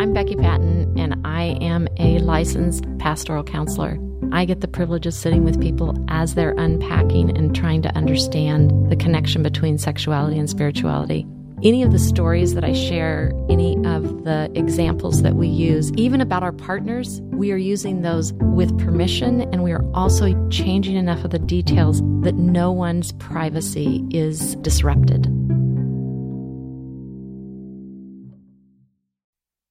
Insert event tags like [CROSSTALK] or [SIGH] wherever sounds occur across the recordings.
I'm Becky Patton, and I am a licensed pastoral counselor. I get the privilege of sitting with people as they're unpacking and trying to understand the connection between sexuality and spirituality. Any of the stories that I share, any of the examples that we use, even about our partners, we are using those with permission and we are also changing enough of the details that no one's privacy is disrupted.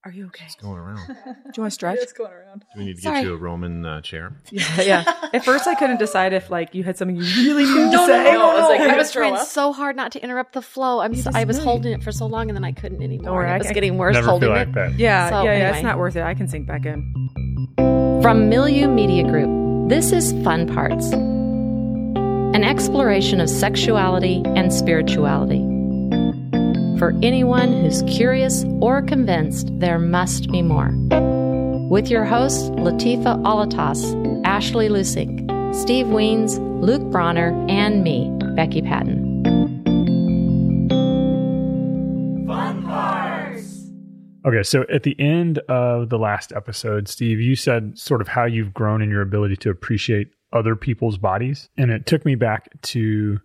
Are you okay? It's going around. [LAUGHS] Do you want to stretch? It's going around. Do we need to Sorry. get you a Roman uh, chair? [LAUGHS] Yeah, yeah. At first, I couldn't decide if like you had something you really [LAUGHS] needed No, to no, say. no, I was like, I was trying up?" so hard not to interrupt the flow. I'm so, I was know holding it for so long and then I couldn't anymore. worry, it was I getting worse Never holding feel it. that. Yeah, So, yeah, yeah. anyway. It's not worth it. I can sink back in. From Milieu Media Group, this is Fun Parts an exploration of sexuality and spirituality. For anyone who's curious or convinced there must be more. With your hosts, Latifa Alattas, Ashley Lusink, Steve Wiens, Luke Brawner, and me, Becky Patton. Okay, so at the end of the last episode, Steve, you said sort of how you've grown in your ability to appreciate other people's bodies. And it took me back to,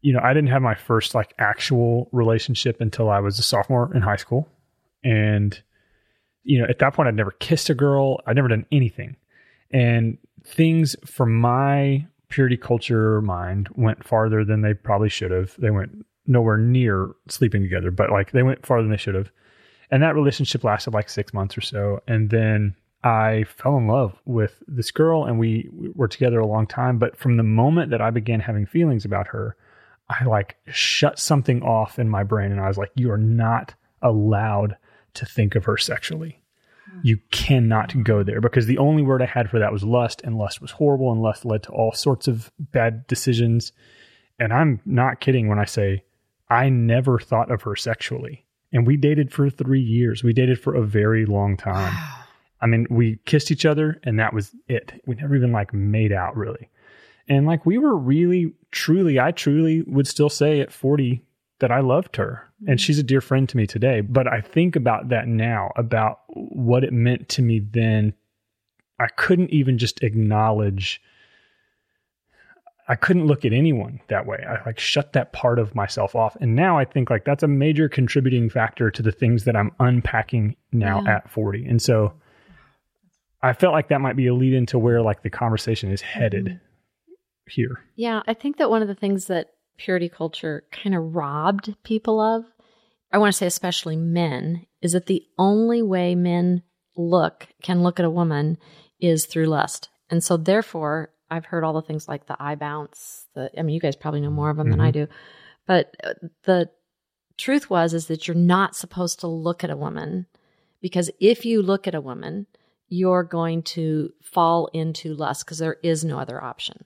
you know, I didn't have my first like actual relationship until I was a sophomore in high school. And, you know, at that point, I'd never kissed a girl, I'd never done anything. And things from my purity culture mind went farther than they probably should have. They went nowhere near sleeping together, but like they went farther than they should have. And that relationship lasted like six months or so. And then I fell in love with this girl and we were together a long time. But from the moment that I began having feelings about her, I like shut something off in my brain and I was like, you are not allowed to think of her sexually. Hmm. You cannot go there because the only word I had for that was lust, and lust was horrible, and lust led to all sorts of bad decisions. And I'm not kidding when I say I never thought of her sexually. And we dated for three years. We dated for a very long time. I mean, we kissed each other and that was it. We never even like made out really. And like we were really, truly, I truly would still say at 40 that I loved her. And mm-hmm. she's a dear friend to me today. But I think about that now, about what it meant to me then. I couldn't even just acknowledge I couldn't look at anyone that way. I like shut that part of myself off. And now I think like that's a major contributing factor to the things that I'm unpacking now Yeah. at 40. And so I felt like that might be a lead into where like the conversation is headed mm-hmm. Here. Yeah, I think that one of the things that purity culture kind of robbed people of, I want to say especially men, is that the only way men look, can look at a woman, is through lust. And so therefore, I've heard all the things like the eye bounce, the I mean you guys probably know more of them than I do. But uh, the truth was is that you're not supposed to look at a woman because if you look at a woman, you're going to fall into lust because there is no other option.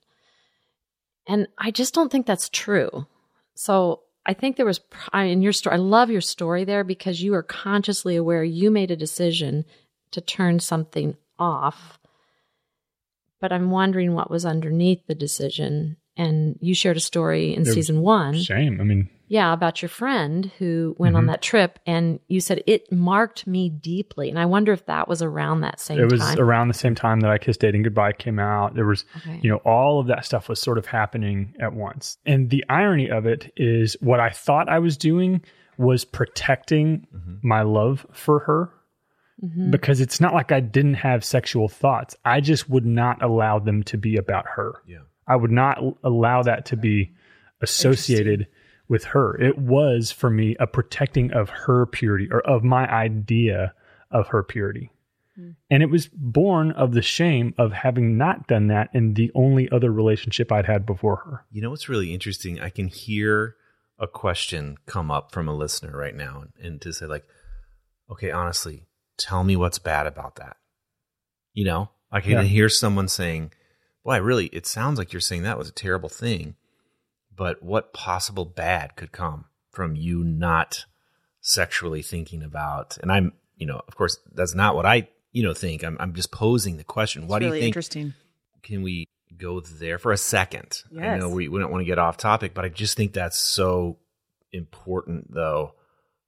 And I just don't think that's true. So I think there was, I mean, your story, I love your story there because you are consciously aware you made a decision to turn something off. But I'm wondering what was underneath the decision. And you shared a story in season one. Shame. I mean, Yeah, about your friend who went on Mhm. that trip. And you said it marked me deeply. And I wonder if that was around that same time. it was time. around the same time that I Kissed Dating Goodbye came out. There was, Okay. you know, all of that stuff was sort of happening at once. And the irony of it is what I thought I was doing was protecting my love for her Mhm. because it's not like I didn't have sexual thoughts. I just would not allow them to be about her. Yeah. I would not allow that to be associated with her. It was for me a protecting of her purity or of my idea of her purity. Hmm. And it was born of the shame of having not done that in the only other relationship I'd had before her. You know what's really interesting? I can hear a question come up from a listener right now and, and to say, like, okay, honestly, tell me what's bad about that. You know, I can Yeah. hear someone saying, boy, really, it sounds like you're saying that was a terrible thing, but what possible bad could come from you not sexually thinking about? And I'm, you know, of course, that's not what I, you know, think. I'm, I'm just posing the question. What It's do you think? interesting. can we go there for a second? I know we, we don't want to get off topic, but I just think that's so important, though.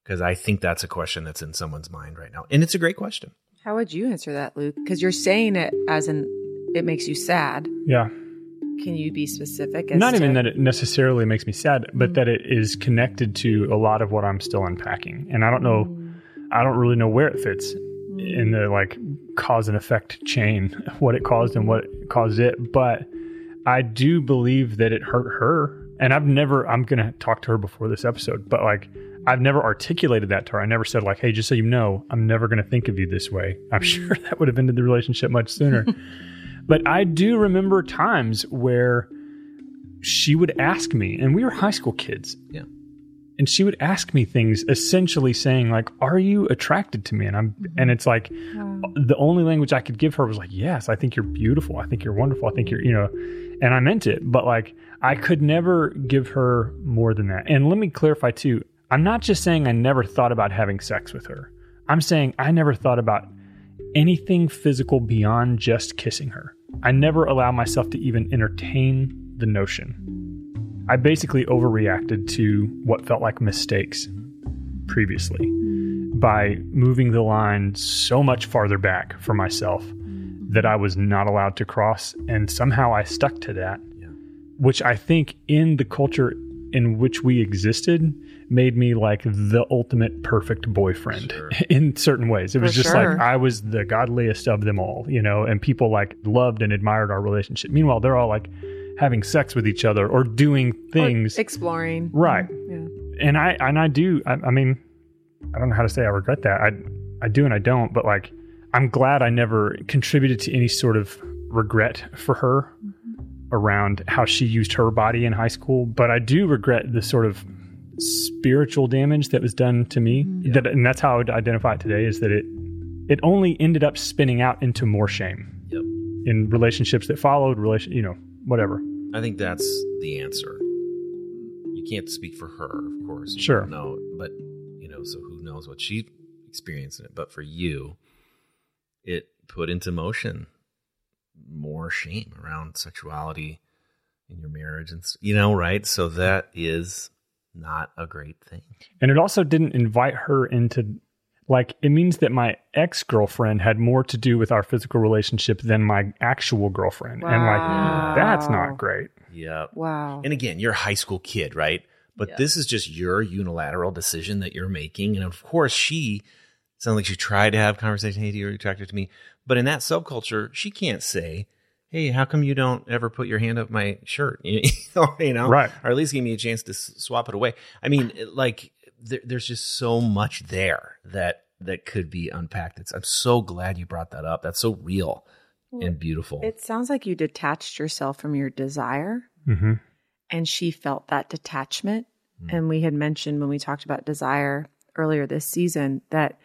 Because I think that's a question that's in someone's mind right now. And it's a great question. How would you answer that, Luke? Because you're saying it as in it makes you sad. Yeah. Can you be specific? As Not to, even that it necessarily makes me sad, but that it is connected to a lot of what I'm still unpacking. And I don't know, I don't really know where it fits in the like cause and effect chain, [LAUGHS] what it caused and what caused it. But I do believe that it hurt her. And I've never, I'm going to talk to her before this episode, but like, I've never articulated that to her. I never said, like, hey, just so you know, I'm never going to think of you this way. I'm [LAUGHS] sure that would have ended the relationship much sooner. [LAUGHS] but I do remember times where she would ask me, and we were high school kids. Yeah. And she would ask me things essentially saying, like, are you attracted to me? And I'm, mm-hmm. and it's like, the only language I could give her was like, yes, I think you're beautiful. I think you're wonderful. I think you're, you know, and I meant it. But like, I could never give her more than that. And let me clarify too I'm not just saying I never thought about having sex with her. I'm saying I never thought about anything physical beyond just kissing her. I never allow myself to even entertain the notion. I basically overreacted to what felt like mistakes previously by moving the line so much farther back for myself that I was not allowed to cross. And somehow I stuck to that, Yeah. which I think in the culture in which we existed made me like the ultimate perfect boyfriend Sure. [LAUGHS] in certain ways. It was For just sure. like I was the godliest of them all, you know, and people like loved and admired our relationship. Meanwhile, they're all like having sex with each other or doing Or things. exploring. right. Yeah. And I and I do I, I mean I don't know how to say I regret that. I I do and I don't, but like I'm glad I never contributed to any sort of regret for her around how she used her body in high school, but I do regret the sort of spiritual damage that was done to me. Mm-hmm. That and that's how I would identify it today is that it it only ended up spinning out into more shame Yep. in relationships that followed, relation, you know, whatever. I think that's the answer. You can't speak for her, of course. Sure. don't but you know, so who knows what she experienced in it? But for you, it put into motion more shame around sexuality in your marriage, and you know, right? So that is not a great thing. And it also didn't invite her into like it means that my ex-girlfriend had more to do with our physical relationship than my actual girlfriend. And like that's not great. Yep. Wow. And again, you're a high school kid, right? But Yeah. this is just your unilateral decision that you're making. And of course, she sounds like she tried to have conversation. Hey, you're attracted to me. But in that subculture, she can't say, Hey, how come you don't ever put your hand up my shirt? [LAUGHS] You know, you know? Right. Or at least give me a chance to s- swap it away. I mean, like, there, there's just so much there that that could be unpacked. It's, I'm so glad you brought that up. That's so real and beautiful. It sounds like you detached yourself from your desire hmm and she felt that detachment. Mm. And we had mentioned when we talked about desire earlier this season that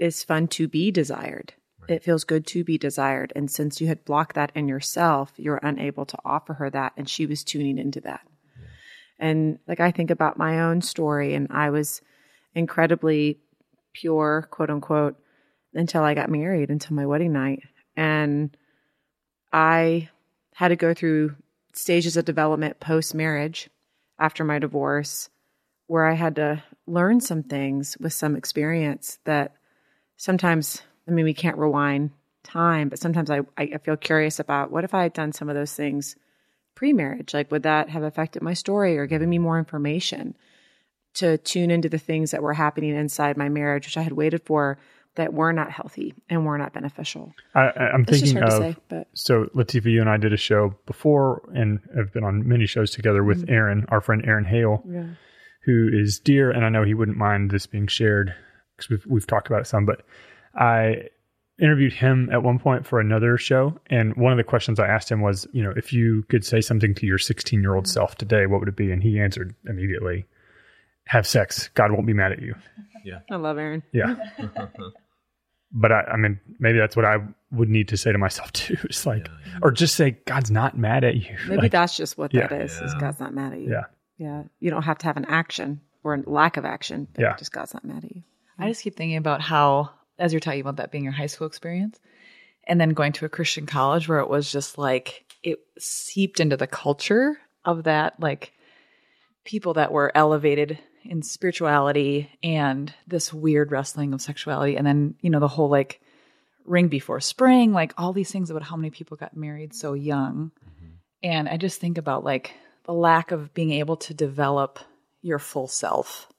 it's fun to be desired. It feels good to be desired. And since you had blocked that in yourself, you're unable to offer her that. And she was tuning into that. And like I think about my own story, and I was incredibly pure, quote unquote, until I got married, until my wedding night. And I had to go through stages of development post marriage after my divorce where I had to learn some things with some experience that sometimes, I mean, we can't rewind time, but sometimes I, I feel curious about what if I had done some of those things pre marriage? Like, would that have affected my story or given me more information to tune into the things that were happening inside my marriage, which I had waited for that were not healthy and were not beneficial? I, I- I'm It's just thinking of say, but so Latifa, you and I did a show before, and have been on many shows together with Mm-hmm. Aaron, our friend Aaron Hale, who is dear, and I know he wouldn't mind this being shared because we've we've talked about it some. But I interviewed him at one point for another show, and one of the questions I asked him was, you know, if you could say something to your 16 year old mm-hmm. self today, what would it be? And he answered immediately, "Have sex. God won't be mad at you." Yeah, I love Aaron. Yeah. [LAUGHS] but I, I mean, maybe that's what I would need to say to myself [LAUGHS] too. It's like, or just say, God's not mad at you. Maybe Like, that's just what Yeah. that is. Is God's not mad at you? yeah. Yeah. You don't have to have an action or a lack of action. But Yeah. Just God's not mad at you. I just keep thinking about how, as you're talking about that being your high school experience, and then going to a Christian college where it was just like it seeped into the culture of that, like people that were elevated in spirituality and this weird wrestling of sexuality. And then, you know, the whole like ring before spring, like all these things about how many people got married so young. Mm-hmm. And I just think about like the lack of being able to develop your full self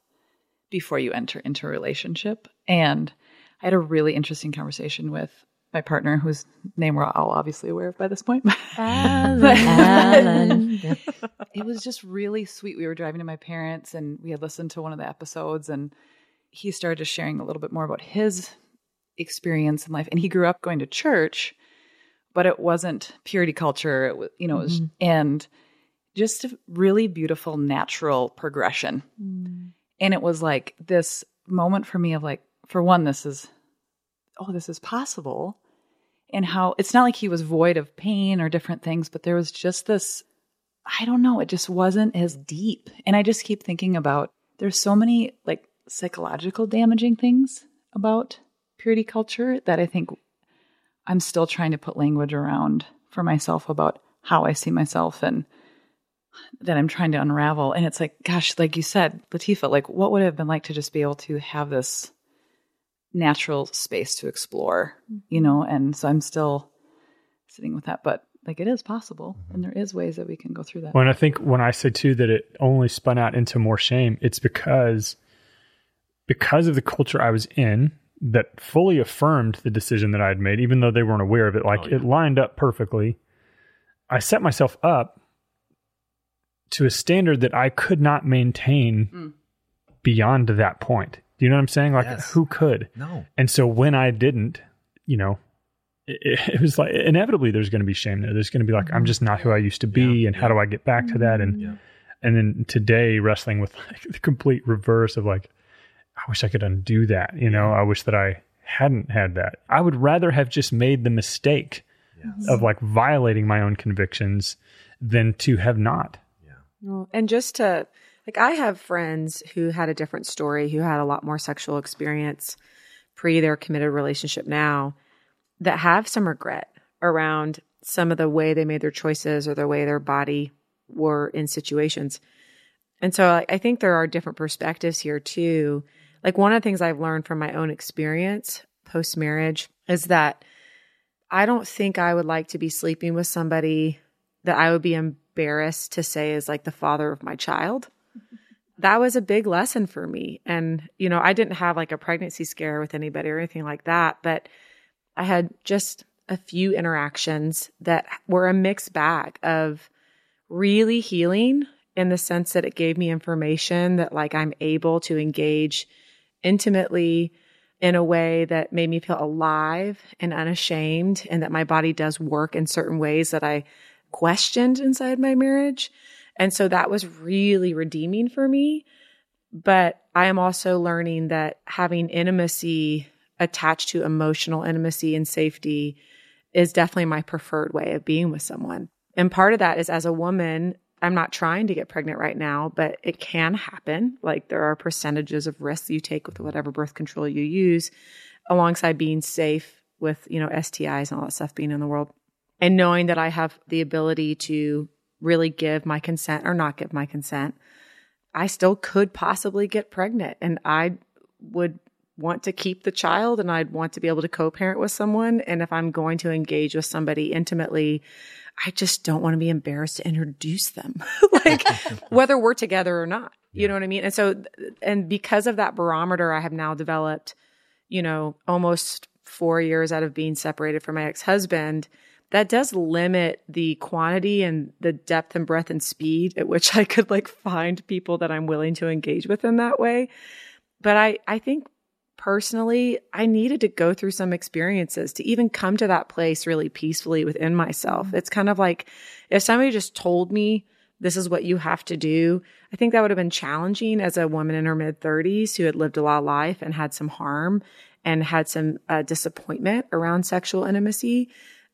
before you enter into a relationship. And I had a really interesting conversation with my partner, whose name we're all obviously aware of by this point. [LAUGHS] Alan. [LAUGHS] It was just really sweet. We were driving to my parents and we had listened to one of the episodes and he started just sharing a little bit more about his experience in life. And he grew up going to church, but it wasn't purity culture. It was, you know, it was, mm-hmm. and just a really beautiful natural progression. Mm. And it was like this moment for me of like, for one, this is, oh, this is possible. And how it's not like he was void of pain or different things, but there was just this, I don't know, it just wasn't as deep. And I just keep thinking about there's so many like psychological damaging things about purity culture that I think I'm still trying to put language around for myself about how I see myself and that I'm trying to unravel. And it's like, gosh, like you said, Latifa, like what would it have been like to just be able to have this natural space to explore, you mm-hmm. know? And so I'm still sitting with that, but like it is possible mm-hmm. and there is ways that we can go through that. Well, and I think when I say too that it only spun out into more shame, it's because because of the culture I was in that fully affirmed the decision that I had made, even though they weren't aware of it. Like Oh, yeah. it lined up perfectly. I set myself up to a standard that I could not maintain mm. beyond that point. Do you know what I'm saying? Like Yes. who could? No. And so when I didn't, you know, it, it [LAUGHS] was like inevitably there's going to be shame there. There's going to be like I'm just not who I used to be, Yeah, and how do I get back to that? And Yeah. and then today wrestling with [LAUGHS] like the complete reverse of like I wish I could undo that. You know, I wish that I hadn't had that. I would rather have just made the mistake Yes. of like violating my own convictions than to have not. Well, and just to like, I have friends who had a different story, who had a lot more sexual experience pre their committed relationship now, that have some regret around some of the way they made their choices or the way their body were in situations. And so I, I think there are different perspectives here too. Like one of the things I've learned from my own experience post marriage is that I don't think I would like to be sleeping with somebody that I would be embarrassed to say is like the father of my child. That was a big lesson for me. And, you know, I didn't have like a pregnancy scare with anybody or anything like that, but I had just a few interactions that were a mixed bag of really healing in the sense that it gave me information that like I'm able to engage intimately in a way that made me feel alive and unashamed and that my body does work in certain ways that I questioned inside my marriage. And so that was really redeeming for me. But I am also learning that having intimacy attached to emotional intimacy and safety is definitely my preferred way of being with someone. And part of that is as a woman, I'm not trying to get pregnant right now, but it can happen. Like there are percentages of risks you take with whatever birth control you use, alongside being safe with, you know, STIs and all that stuff being in the world. And knowing that I have the ability to really give my consent or not give my consent, I still could possibly get pregnant. And I would want to keep the child and I'd want to be able to co parent with someone. And if I'm going to engage with somebody intimately, I just don't want to be embarrassed to introduce them, [LAUGHS] like [LAUGHS] whether we're together or not. You know what I mean? And so, and because of that barometer, I have now developed, you know, almost four years out of being separated from my ex husband. That does limit the quantity and the depth and breadth and speed at which [LAUGHS] I could like find people that I'm willing to engage with in that way. But I, I think personally, I needed to go through some experiences to even come to that place really peacefully within myself. It's kind of like if somebody just told me this is what you have to do, I think that would have been challenging as a woman in her mid 30s who had lived a lot of life and had some harm and had some uh, disappointment around sexual intimacy.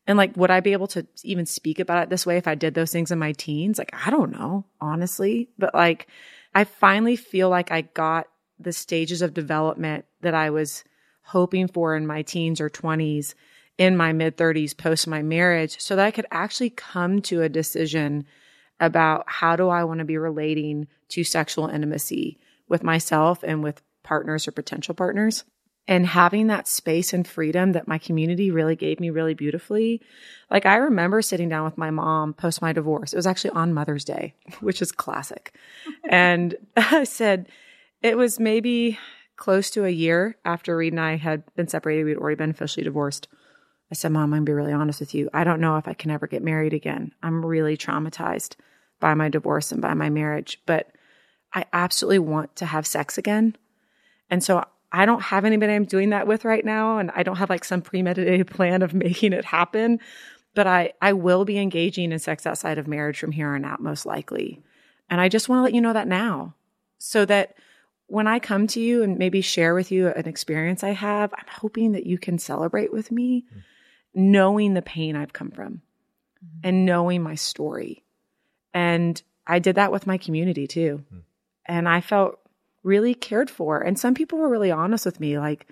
And like, would I be able to even speak about it this way if I did those things in my teens? Like, I don't know, honestly. But like, I finally feel like I got the stages of development that I was hoping for in my teens or 20s in my mid 30s post my marriage so that I could actually come to a decision about how do I want to be relating to sexual intimacy with myself and with partners or potential partners. And having that space and freedom that my community really gave me really beautifully. Like I remember sitting down with my mom post my divorce. It was actually on Mother's Day, [LAUGHS] which is classic. [LAUGHS] and I said, it was maybe close to a year after Reed and I had been separated. We'd already been officially divorced. I said, Mom, I'm going to be really honest with you. I don't know if I can ever get married again. I'm really traumatized by my divorce and by my marriage, but I absolutely want to have sex again. And so I don't have anybody I'm doing that with right now. And I don't have like some premeditated [LAUGHS] plan of making it happen, but I, I will be engaging in sex outside of marriage from here on out, most likely. And I just want to let you know that now so that when I come to you and maybe share with you an experience I have, I'm hoping that you can celebrate with me, mm. knowing the pain I've come from mm. and knowing my story. And I did that with my community too. Mm. And I felt really cared for. And some people were really honest with me like,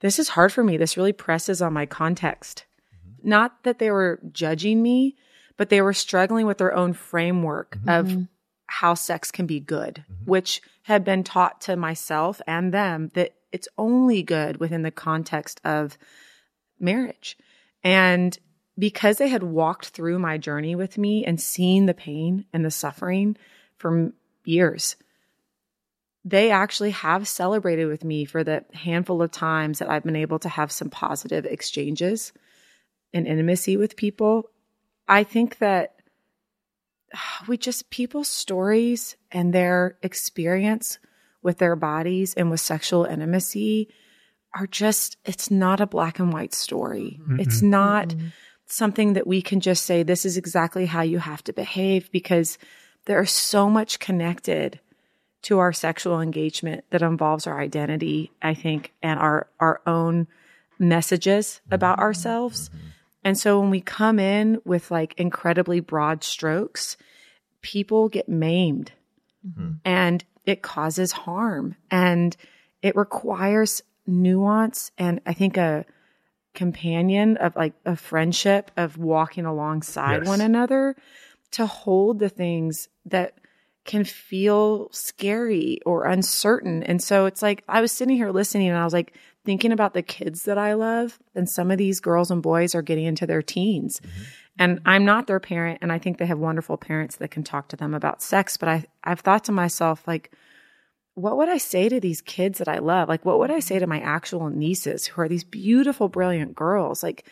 this is hard for me. This really presses on my context. Mm-hmm. Not that they were judging me, but they were struggling with their own framework mm-hmm. of how sex can be good, mm-hmm. which had been taught to myself and them that it's only good within the context of marriage. And because they had walked through my journey with me and seen the pain and the suffering for years, they actually have celebrated with me for the handful of times that I've been able to have some positive exchanges and intimacy with people. I think that [SIGHS] we just people's stories and their experience with their bodies and with sexual intimacy are just it's not a black and white story. Mm-hmm. It's not mm-hmm. something that we can just say this is exactly how you have to behave because there is so much connected to our sexual engagement that involves our identity, I think, and our our own messages about ourselves. And so when we come in with like incredibly broad strokes, people get maimed mm-hmm. and it causes harm and it requires nuance and I think a companion of like a friendship of walking alongside yes. one another to hold the things that can feel scary or uncertain. And so it's like I was sitting here listening and I was like thinking about the kids that I love. And some of these girls and boys are getting into their teens. Mm-hmm. And I'm not their parent. And I think they have wonderful parents that can talk to them about sex. But I, I've thought to myself, like, what would I say to these kids that I love? Like, what would I say to my actual nieces who are these beautiful, brilliant girls? Like,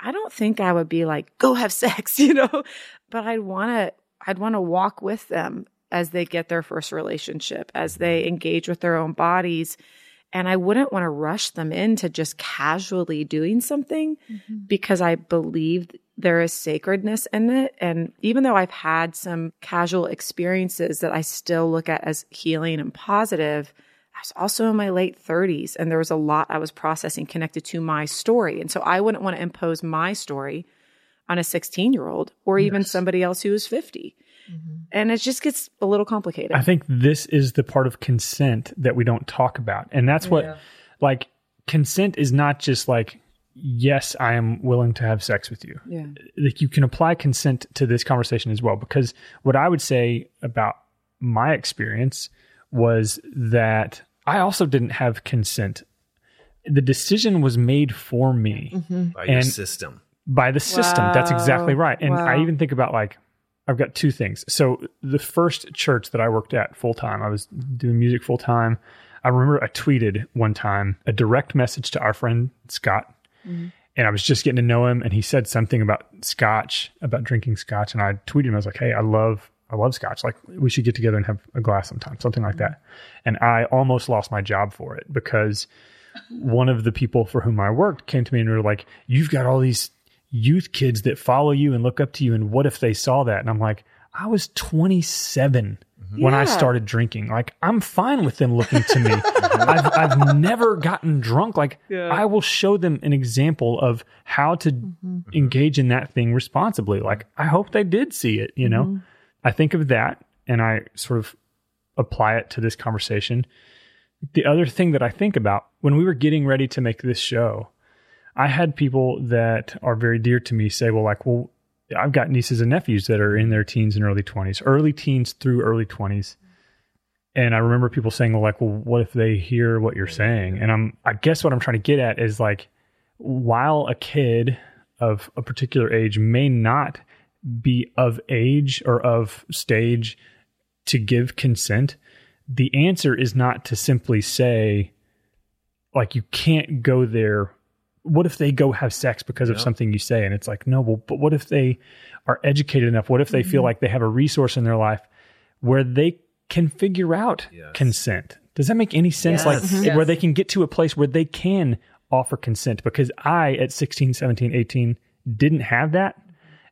I don't think I would be like, go have sex, [LAUGHS] you know, but I'd want to, I'd want to walk with them as they get their first relationship, as they engage with their own bodies. And I wouldn't want to rush them into just casually doing something mm-hmm. because I believe there is sacredness in it. And even though I've had some casual experiences that I still look at as healing and positive, I was also in my late 30s and there was a lot I was processing connected to my story. And so I wouldn't want to impose my story on a 16 year old or even yes. somebody else who is 50. Mm-hmm. And it just gets a little complicated. I think this is the part of consent that we don't talk about. And that's what, yeah. like, consent is not just like, yes, I am willing to have sex with you. Yeah. Like, you can apply consent to this conversation as well. Because what I would say about my experience was that I also didn't have consent. The decision was made for me mm-hmm. by your system. By the system. Wow. That's exactly right. And wow. I even think about like I've got two things. So the first church that I worked at full time, I was doing music full time. I remember I tweeted one time a direct message to our friend Scott. Mm-hmm. And I was just getting to know him and he said something about scotch, about drinking scotch. And I tweeted him, I was like, Hey, I love I love scotch. Like we should get together and have a glass sometime, something like that. And I almost lost my job for it because one of the people for whom I worked came to me and were like, You've got all these youth kids that follow you and look up to you. And what if they saw that? And I'm like, I was 27 mm-hmm. when yeah. I started drinking. Like, I'm fine with them looking to me. [LAUGHS] I've, I've never gotten drunk. Like, yeah. I will show them an example of how to mm-hmm. engage in that thing responsibly. Like, I hope they did see it, you know? Mm-hmm. I think of that and I sort of apply it to this conversation. The other thing that I think about when we were getting ready to make this show, I had people that are very dear to me say, well, like, well, I've got nieces and nephews that are in their teens and early 20s, early teens through early 20s. And I remember people saying, well, like, well, what if they hear what you're saying? And I'm, I guess what I'm trying to get at is like, while a kid of a particular age may not be of age or of stage to give consent, the answer is not to simply say, like, you can't go there. What if they go have sex because of Yeah. something you say? And it's like, no, well, but what if they are educated enough? What if they feel like they have a resource in their life where they can figure out Yes. consent? Does that make any sense? Yes. Like, Mhm. where they can get to a place where they can offer consent because I at 16, 17, 18 didn't have that.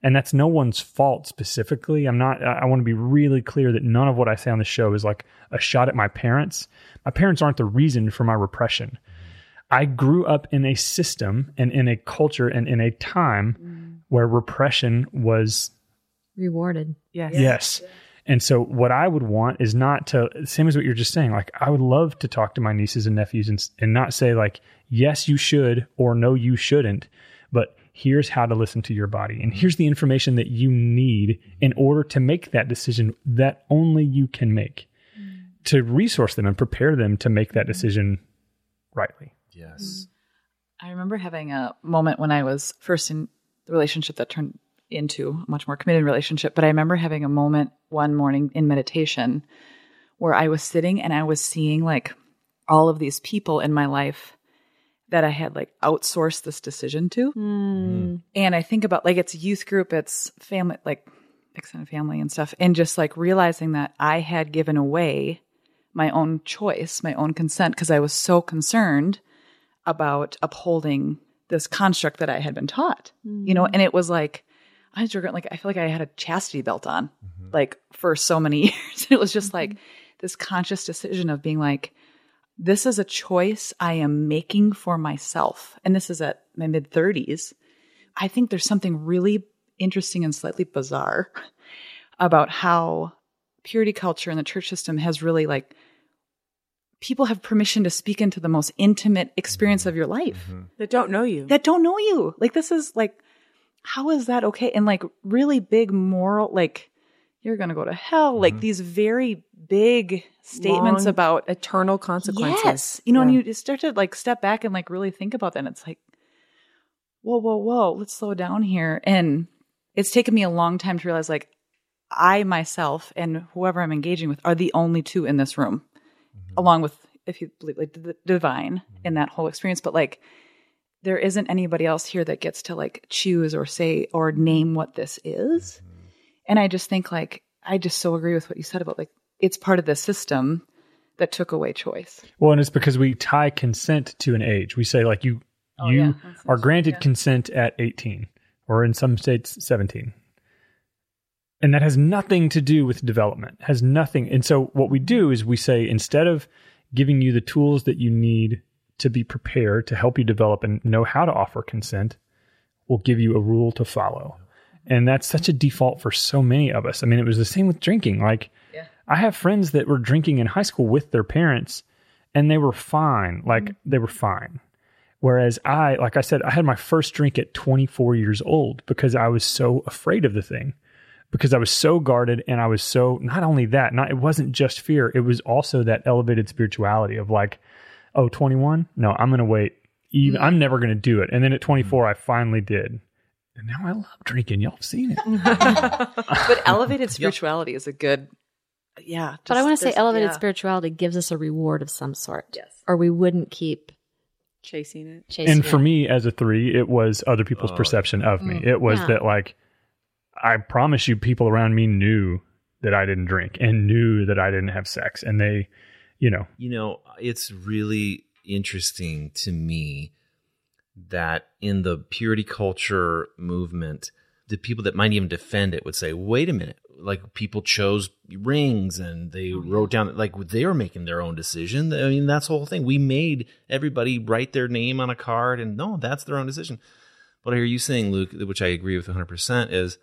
And that's no one's fault specifically. I'm not, I I want to be really clear that none of what I say on the show is like a shot at my parents. My parents aren't the reason for my repression. I grew up in a system and in a culture and in a time mm. where repression was Rewarded. Yes. Yes. And so what I would want is not to same as what you're just saying. Like I would love to talk to my nieces and nephews and and not say like yes you should or no you shouldn't, but here's how to listen to your body and here's the information that you need in order to make that decision that only you can make mm. to resource them and prepare them to make that mm-hmm. decision rightly. Yes. Mm. I remember having a moment when I was first in the relationship that turned into a much more committed relationship. But I remember having a moment one morning in meditation where I was sitting and I was seeing like all of these people in my life that I had like outsourced this decision to. Mm. Mm-hmm. And I think about like it's youth group, it's family, like extended family and stuff. And just like realizing that I had given away my own choice, my own consent, because I was so concerned about upholding this construct that I had been taught, you know, mm. and it was like, I was regret, like, I feel like I had a chastity belt on, mm-hmm. like, for so many [LAUGHS] years. it was just like mm-hmm. this conscious decision of being like, this is a choice I am making for myself. And this is at my mid 30s. I think there's something really interesting and slightly bizarre [LAUGHS] about how purity culture and the church system has really like people have permission to speak into the most intimate experience of your life mm-hmm. That don't know you. that don't know you. Like this is like how is that okay? And like really big moral like you're going to go to hell. Like mm-hmm. these very big statements Long, about eternal consequences. Yes. You know, Yeah. and you start to like step back and like really think about that. And it's like, whoa, whoa, whoa, let's slow down here. And it's taken me a long time to realize like I myself and whoever I'm engaging with are the only two in this room, along with, if you believe, like the divine in that whole experience. But like, there isn't anybody else here that gets to like choose or say or name what this is. And I just think like, I just so agree with what you said about like, it's part of the system that took away choice. Well, and it's because we tie consent to an age. We say like you Oh, you yeah. Are granted yeah. consent at 18 or in some states 17. And that has nothing to do with development. Has nothing. And so what we do is we say instead of giving you the tools that you need to be prepared to help you develop and know how to offer consent, we'll give you a rule to follow. And that's such a default for so many of us. I mean, it was the same with drinking. Like, I have friends that were drinking in high school with their parents and they were fine. Like, mm-hmm. they were fine. Whereas I, like I said, I had my first drink at 24 years old because I was so afraid of the thing, because I was so guarded and I was so, not only that, not, it wasn't just fear, it was also that elevated spirituality of like, oh, 21? No, I'm going to wait. Even, I'm never going to do it. And then at mm-hmm. 24, I finally did. And now I love drinking. Y'all have seen it. [LAUGHS] but elevated [LAUGHS] spirituality is a good yeah but I want to say elevated yeah. spirituality gives us a reward of some sort. Yes. Or we wouldn't keep Chasing it. chasing and for it. me as a three it was other people's Oh, perception of me mm. it was Yeah. that like i promise you people around me knew that i didn't drink and knew that i didn't have sex and they you know You know, it's really interesting to me that in the purity culture movement, the people that might even defend it would say, wait a minute, like people chose rings and they oh, wrote down, like they were making their own decision. I mean, that's the whole thing. We made everybody write their name on a card and no, that's their own decision. What I hear you saying, Luke, which I agree with 100%, is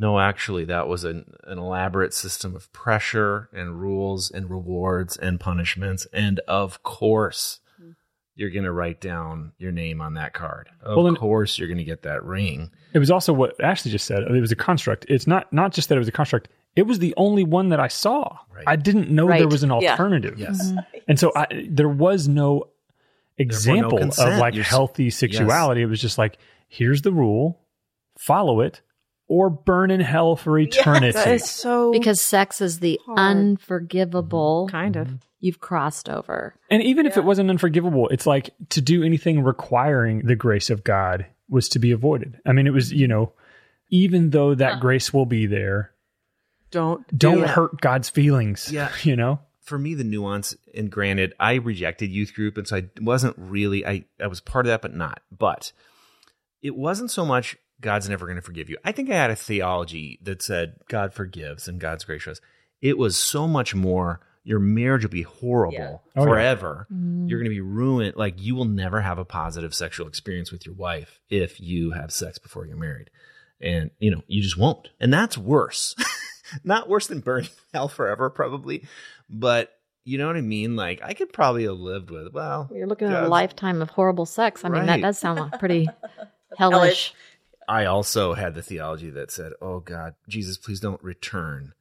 no, actually, that was an, an elaborate system of pressure and rules and rewards and punishments. And of course, mm. you're going to write down your name on that card. Of Well, then- course, you're going to get that ring. it was also what ashley just said it was a construct it's not not just that it was a construct it was the only one that I saw. Right. I didn't know Right. there was an Yeah. alternative. Yes. Mm-hmm. And so I, there was no example of like You're healthy sexuality. It was just like, here's the rule, follow it, or burn in hell for [LAUGHS] eternity. That is so Because sex is the Hard. unforgivable mm-hmm. kind of. you've crossed over. And even if it wasn't unforgivable, it's like to do anything requiring the grace of God was to be avoided. I mean, it was, you know, even though that uh. grace will be there, Don't don't do it. hurt God's feelings. Yeah. [LAUGHS] You know? for me the nuance and granted i rejected youth group and so i wasn't really i i was part of that but not but it wasn't so much god's never going to forgive you. I think i had a theology that said god forgives and god's gracious. It was so much more your marriage will be horrible Oh, yeah. forever. Mm. You're going to be ruined. Like you will never have a positive sexual experience with your wife if you have sex before you're married. And you know you just won't. And that's worse. [LAUGHS] Not worse than burning hell forever probably. But you know what i mean? Like i could probably have lived with well You're looking at a lifetime of horrible sex. I mean, that does sound like pretty [LAUGHS] hellish. I also had the theology that said oh god jesus please don't return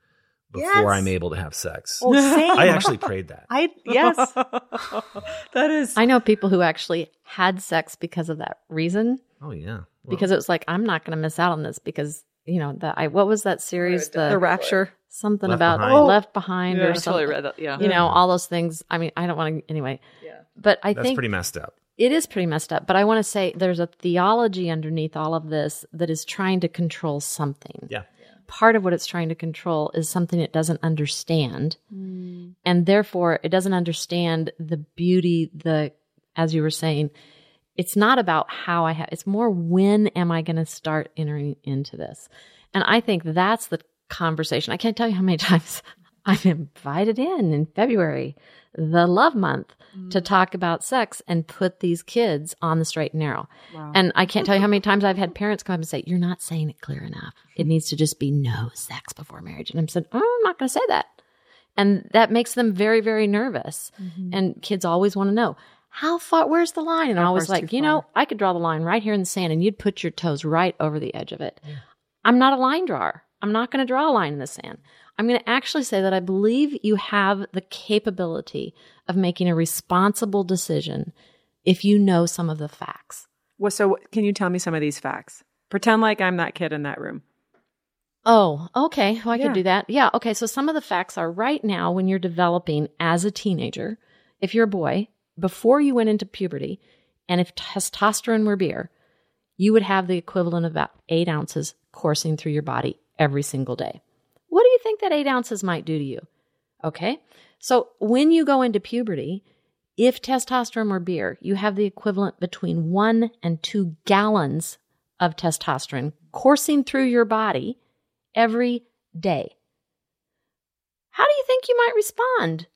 before Yes. i'm able to have sex Oh, same. i actually prayed that I yes. [LAUGHS] that is I know people who actually had sex because of that reason. oh yeah Well, because it was like I'm not going to miss out on this because you know that I what was that series the, the rapture. something Left about Behind. Oh. left behind Yeah, or I something. totally read that. Yeah. You know all those things. I mean, I don't want to anyway. Yeah. But I think that's think pretty messed up it is pretty messed up. But I want to say there's a theology underneath all of this that is trying to control something. yeah Part of what it's trying to control is something it doesn't understand. Mm. And therefore, it doesn't understand the beauty, the, as you were saying, it's not about how I have, it's more when am I going to start entering into this? And I think that's the conversation. I can't tell you how many [LAUGHS] times I'm invited in in February, the love month, to talk about sex and put these kids on the straight and narrow. And I can't tell you how many times I've had parents come up and say, You're not saying it clear enough. It needs to just be no sex before marriage. And I'm saying, oh, I'm not going to say that. And that makes them very, very nervous. And kids always want to know, how far, where's the line? And I was like, you know, I could draw the line right here in the sand and you'd put your toes right over the edge of it. I'm not a line drawer. I'm not going to draw a line in the sand. I'm going to actually say that I believe you have the capability of making a responsible decision if you know some of the facts. Well, so can you tell me some of these facts? Pretend like I'm that kid in that room. Oh, okay. Well, I Yeah. could do that. Yeah. Okay. So some of the facts are right now when you're developing as a teenager, if you're a boy, before you went into puberty, and if testosterone were beer, you would have the equivalent of about eight ounces coursing through your body every single day. You think that eight ounces might do to you? Okay. So when you go into puberty, if testosterone were beer, you have the equivalent between one and two gallons of testosterone coursing through your body every day. How do you think you might respond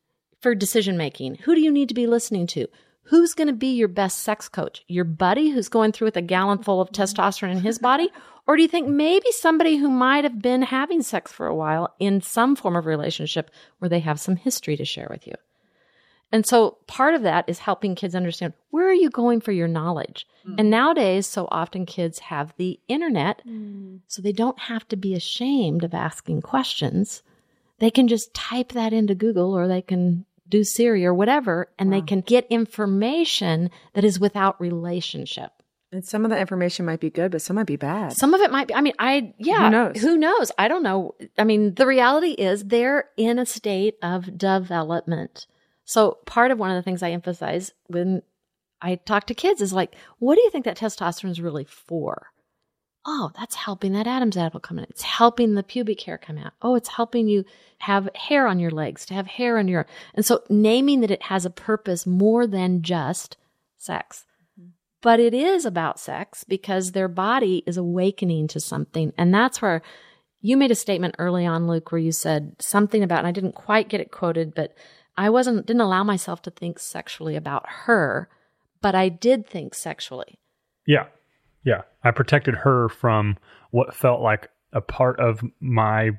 for decision making? Who do you need to be listening to? Who's going to be your best sex coach? Your buddy who's going through with a gallon full of mm-hmm. testosterone in his body? [LAUGHS] Or do you think maybe somebody who might have been having sex for a while in some form of relationship where they have some history to share with you? And so part of that is helping kids understand where are you going for your knowledge? Hmm. And nowadays, so often kids have the internet, hmm. so they don't have to be ashamed of asking questions. They can just type that into Google or they can do Siri or whatever, and they can get information that is without relationship. And some of the information might be good, but some might be bad. Some of it might be, I mean, I, yeah. Who knows? Who knows? I don't know. I mean, the reality is they're in a state of development. So part of one of the things I emphasize when I talk to kids is like, what do you think that testosterone is really for? Oh, that's helping that Adam's apple come in. It's helping the pubic hair come out. Oh, it's helping you have hair on your legs, to have hair on your, and so naming that it has a purpose more than just sex but it is about sex because their body is awakening to something. And that's where you made a statement early on, Luke, where you said something about, and I didn't quite get it quoted, but I wasn't, didn't allow myself to think sexually about her, but I did think sexually. Yeah. Yeah. I protected her from what felt like a part of my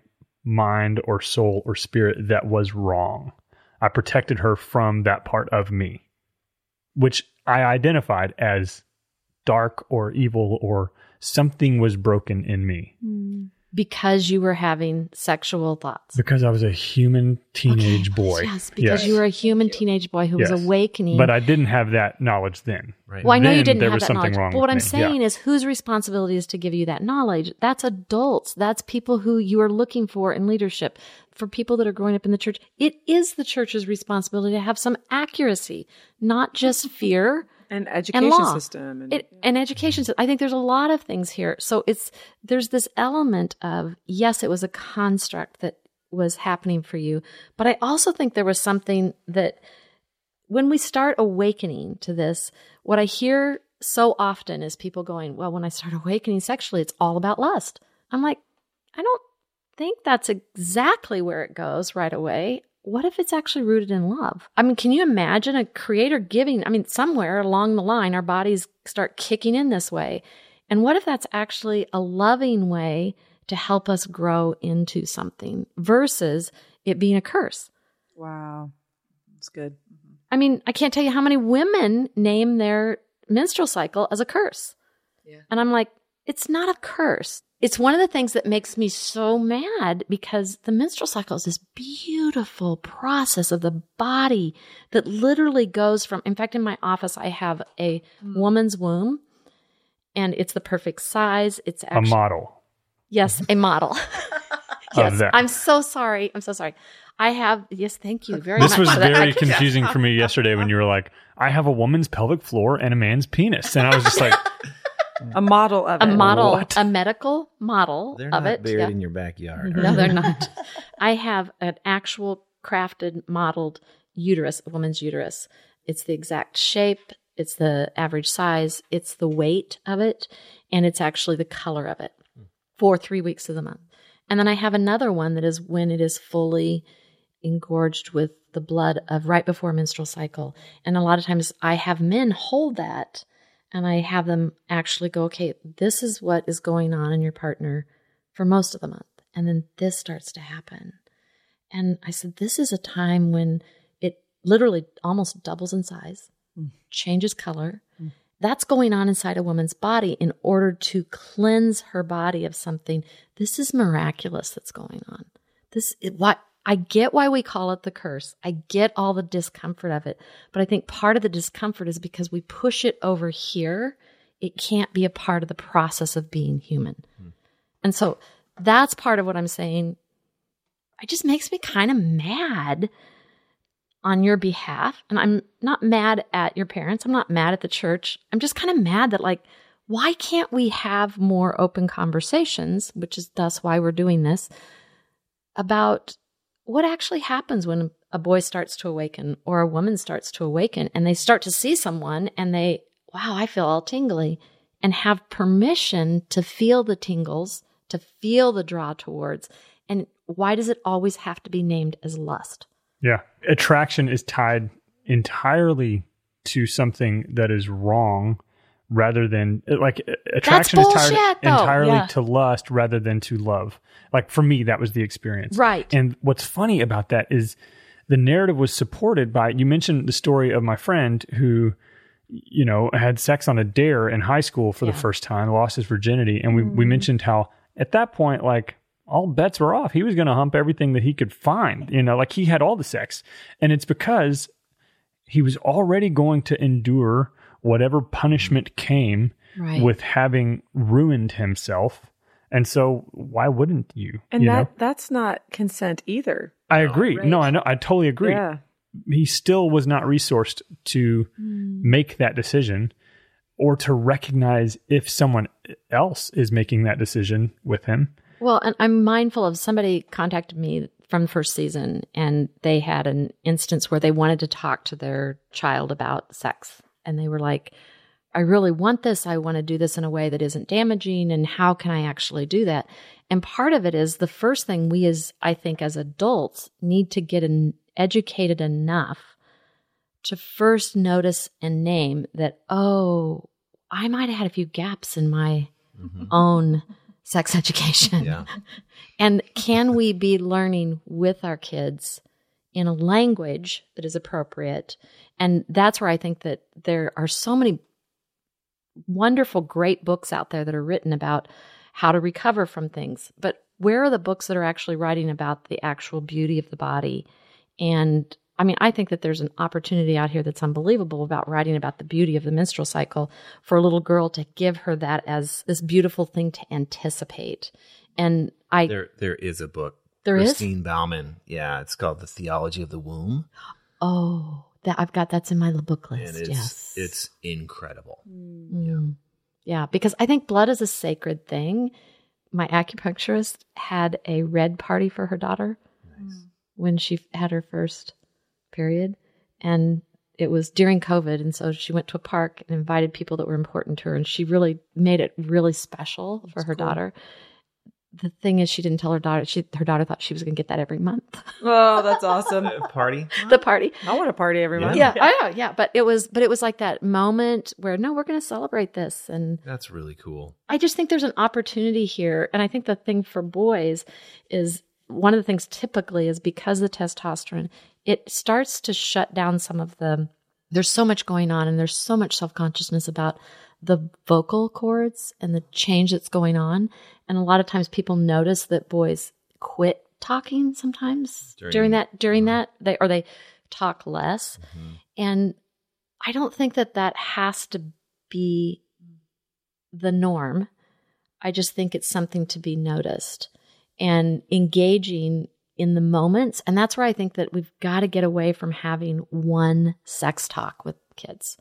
mind or soul or spirit that was wrong. I protected her from that part of me, which I identified as dark or evil or something was broken in me. Hmm. Because you were having sexual thoughts. Because I was a human teenage Okay. boy. Yes, because Yes. you were a human teenage boy who Yes. was awakening. But I didn't have that knowledge then. Right. well, I know you didn't there have was that something knowledge. wrong but what I'm me. saying Yeah. is, whose responsibility is to give you that knowledge? That's adults. That's people who you are looking for in leadership. For people that are growing up in the church, it is the church's responsibility to have some accuracy, not just fear. And education law. system. And, it, an education system. I think there's a lot of things here. So it's there's this element of yes, it was a construct that was happening for you, but I also think there was something that when we start awakening to this, what I hear so often is people going, "Well, when I start [LAUGHS] awakening sexually, it's all about lust." I'm like, I don't think that's exactly where it goes right away. What if it's actually rooted in love? I mean, can you imagine a creator giving? I mean, somewhere along the line, our bodies start kicking in this way. And what if that's actually a loving way to help us grow into something versus it being a curse? wow. It's good. Mm-hmm. I mean, I can't tell you how many women name their menstrual cycle as a curse. Yeah. And I'm like, it's not a curse. It's one of the things that makes me so mad because the menstrual cycle is this beautiful process of the body that literally goes from, in fact, in my office, I have a hmm. woman's womb and it's the perfect size. It's A model. yes, a model. [LAUGHS] yes. I'm so sorry. I'm so sorry. I have, yes, thank you very This much. This was for that. very [LAUGHS] confusing for me yesterday when you were like, I have a woman's pelvic floor and a man's penis. And I was just like, [LAUGHS] A model of it. a it. model, What? a medical model They're of not it. buried yeah. in your backyard. No, they're [LAUGHS] not. I have an actual crafted, modeled uterus, a woman's uterus. It's the exact shape, it's the average size, it's the weight of it, and it's actually the color of it for three weeks of the month. And then I have another one that is when it is fully engorged with the blood of right before menstrual cycle. And a lot of times I have men hold that and I have them actually go, okay, this is what is going on in your partner for most of the month. And then this starts to happen. And I said, this is a time when it literally almost doubles in size, mm. changes color. Mm. That's going on inside a woman's body in order to cleanse her body of something. This is miraculous that's going on. This it, why I get why we call it the curse. I get all the discomfort of it, but I think part of the discomfort is because we push it over here. It can't be a part of the process of being human. Hmm. And so that's part of what I'm saying. It just makes me kind of mad on your behalf. And I'm not mad at your parents. I'm not mad at the church. I'm just kind of mad that, like, why can't we have more open conversations, which is thus why we're doing this, about what actually happens when a boy starts to awaken or a woman starts to awaken and they start to see someone and they, wow, I feel all tingly and have permission to feel the tingles, to feel the draw towards. And why does it always have to be named as lust? yeah, attraction is tied entirely to something that is wrong rather than uh, like attraction is tied entirely Yeah. to lust rather than to love. Like for me, that was the experience. Right. And what's funny about that is the narrative was supported by you mentioned the story of my friend who you know had sex on a dare in high school for Yeah. the first time lost his virginity and we, we mm-hmm. mentioned how at that point like all bets were off he was going to hump everything that he could find you know like he had all the sex and it's because he was already going to endure whatever punishment came Right. with having ruined himself and so why wouldn't you And you that know? that's not consent either. I agree. No, I know. I totally agree. Yeah. He still was not resourced to hmm. make that decision or to recognize if someone else is making that decision with him. Well, and I'm mindful of somebody contacted me from the first season and they had an instance where they wanted to talk to their child about sex. And they were like, I really want this. I want to do this in a way that isn't damaging. And how can I actually do that? And part of it is the first thing we, as I think, as adults, need to get an, educated enough to first notice and name that, oh, I might have had a few gaps in my mm-hmm. own sex [LAUGHS] education. Yeah. And can we be learning with our kids in a language that is appropriate? And that's where I think that there are so many wonderful, great books out there that are written about how to recover from things. But where are the books that are actually writing about the actual beauty of the body? And I mean, I think that there's an opportunity out here that's unbelievable about writing about the beauty of the menstrual cycle for a little girl to give her that as this beautiful thing to anticipate. And I There, there is a book. There is? Christine Bauman. Yeah, it's called The Theology of the Womb, oh that I've got that's in my book and list. it's yes, it's incredible. Mm. Yeah, because I think blood is a sacred thing. My acupuncturist had a red party for her daughter when she had her first period. And it was during COVID. And so she went to a park and invited people that were important to her. And she really made it really special for her daughter. The thing is, she didn't tell her daughter. She her daughter thought she was going to get that every month. [LAUGHS] Oh, that's awesome. [LAUGHS] Party. the party. I want a party every month. Yeah, I know. Yeah, but it was, but it was like that moment where no, we're going to celebrate this, and That's really cool. I just think there's an opportunity here. And I think the thing for boys is one of the things typically is because the testosterone, it starts to shut down some of the, there's so much going on and there's so much self consciousness about the vocal cords and the change that's going on. And a lot of times people notice that boys quit talking sometimes During- during, that, during uh-huh. that, they, or they talk less. Mm-hmm. And I don't think that that has to be the norm. I just think it's something to be noticed and engaging in the moments. And that's where I think that we've got to get away from having one sex talk with kids.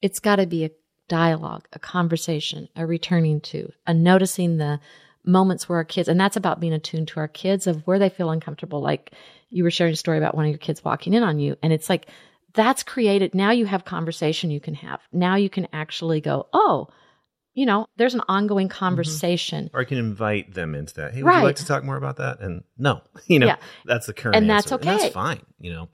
It's got to be a dialogue, a conversation, a returning to, a noticing the moments where our kids, and that's about being attuned to our kids of where they feel uncomfortable. Like you were sharing a story about one of your kids walking in on you, and it's like, that's created. Now you have conversation you can have. Now you can actually go, oh, you know, there's an ongoing mm-hmm. conversation. Or I can invite them into that. Hey, would you like to talk more about that? And no, [LAUGHS] you know, Yeah. that's the current And that's answer. okay. that's fine, you know.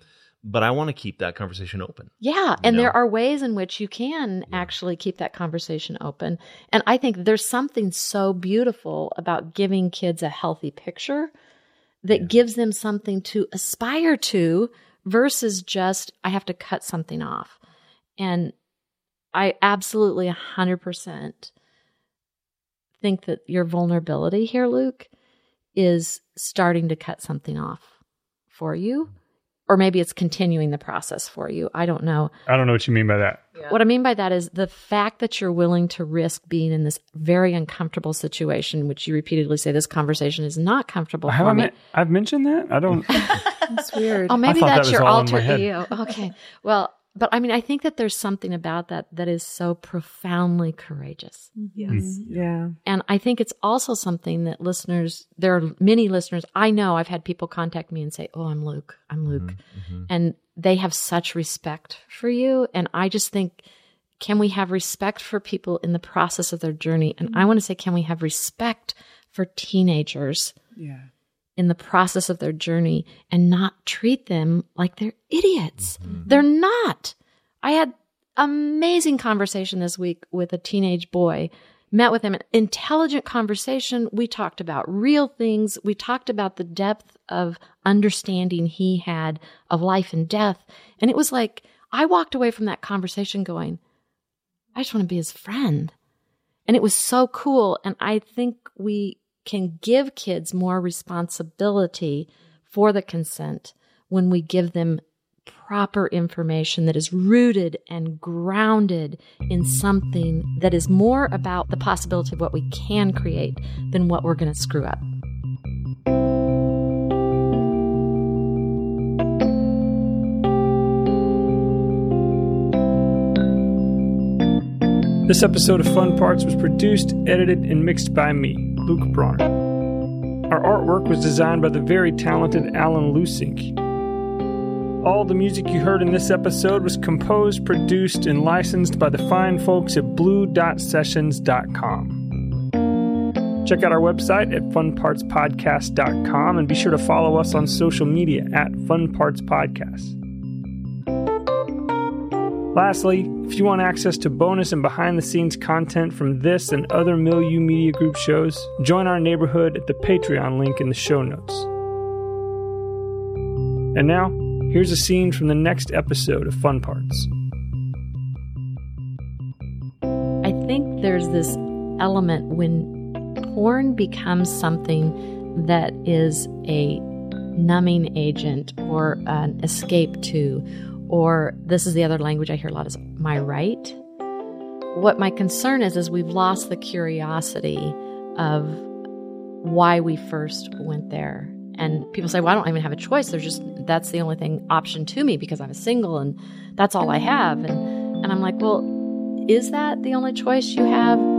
But I want to keep that conversation open. Yeah, and know? there are ways in which you can actually keep that conversation open. And I think there's something so beautiful about giving kids a healthy picture that gives them something to aspire to versus just I have to cut something off. And I absolutely 100% think that your vulnerability here, Luke, is starting to cut something off for you. Or maybe it's continuing the process for you. I don't know. I don't know what you mean by that. What I mean by that is the fact that you're willing to risk being in this very uncomfortable situation, which you repeatedly say this conversation is not comfortable Have for me. I've mentioned that? I don't. [LAUGHS] That's weird. Oh, maybe thought that that's was your all in my alter ego. Okay. Well, but I mean, I think that there's something about that that is so profoundly courageous. yes. Mm-hmm. Yeah. And I think it's also something that listeners, there are many listeners, I know I've had people contact me and say, Oh, I'm Luke. I'm Luke. Mm-hmm. Mm-hmm. And they have such respect for you. And I just think, can we have respect for people in the process of their journey? And I want to say, can we have respect for teenagers Yeah. In the process of their journey and not treat them like they're idiots. Mm-hmm. They're not. I had amazing conversation this week with a teenage boy. Met with him, an intelligent conversation. We talked about real things. We talked about the depth of understanding he had of life and death. And it was like, I walked away from that conversation going, I just want to be his friend. And it was so cool. And I think we can give kids more responsibility for the consent when we give them proper information that is rooted and grounded in something that is more about the possibility of what we can create than what we're going to screw up. This episode of Fun Parts was produced, edited, and mixed by me, Luke Brawner. Our artwork was designed by the very talented Alan Lusink. All the music you heard in this episode was composed, produced, and licensed by the fine folks at blue.sessions.com. Check out our website at funpartspodcast.com and be sure to follow us on social media at funpartspodcast. Lastly, if you want access to bonus and behind the scenes content from this and other Milieu Media Group shows, join our neighborhood at the Patreon link in the show notes. And now, here's a scene from the next episode of Fun Parts. I think there's this element when porn becomes something that is a numbing agent or an escape to, or this is the other language I hear a lot is my right. What my concern is, is we've lost the curiosity of why we first went there. And people say, well, I don't even have a choice. There's just, that's the only thing option to me because I'm a single and that's all I have. And, and I'm like, well, is that the only choice you have?